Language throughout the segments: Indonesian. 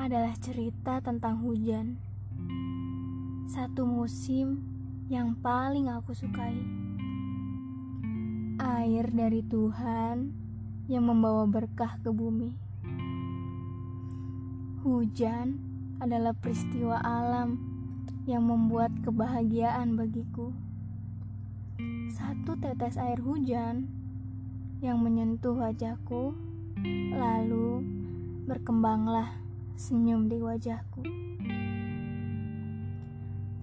adalah cerita tentang hujan. Satu musim yang paling aku sukai. Air dari Tuhan yang membawa berkah ke bumi. Hujan adalah peristiwa alam yang membuat kebahagiaan bagiku. Satu tetes air hujan yang menyentuh wajahku, lalu berkembanglah senyum di wajahku.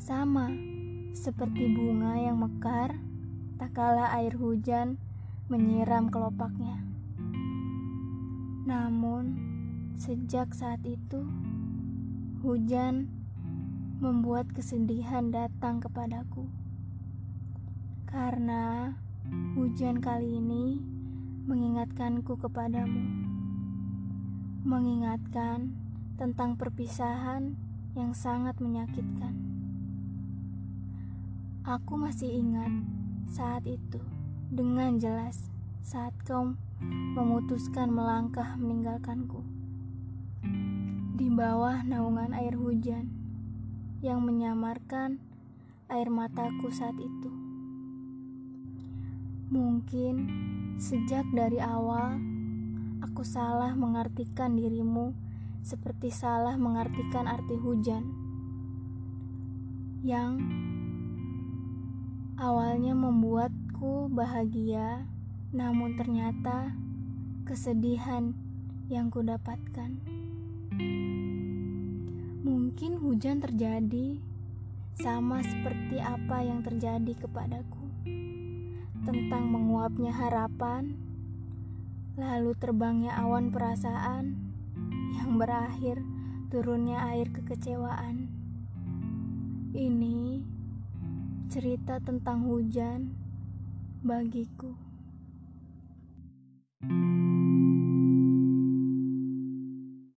Sama seperti bunga yang mekar, tak kala air hujan menyiram kelopaknya. Namun, sejak saat itu, hujan membuat kesedihan datang kepadaku. Karena hujan kali ini mengingatkanku kepadamu. Mengingatkan tentang perpisahan yang sangat menyakitkan. Aku masih ingat saat itu dengan jelas saat kau memutuskan melangkah meninggalkanku di bawah naungan air hujan yang menyamarkan air mataku saat itu. Mungkin sejak dari awal aku salah mengartikan dirimu seperti salah mengartikan arti hujan yang awalnya membuatku bahagia, namun ternyata kesedihan yang kudapatkan. Mungkin hujan terjadi sama seperti apa yang terjadi kepadaku tentang menguapnya harapan, lalu terbangnya awan perasaan yang berakhir turunnya air kekecewaan. Ini cerita tentang hujan bagiku.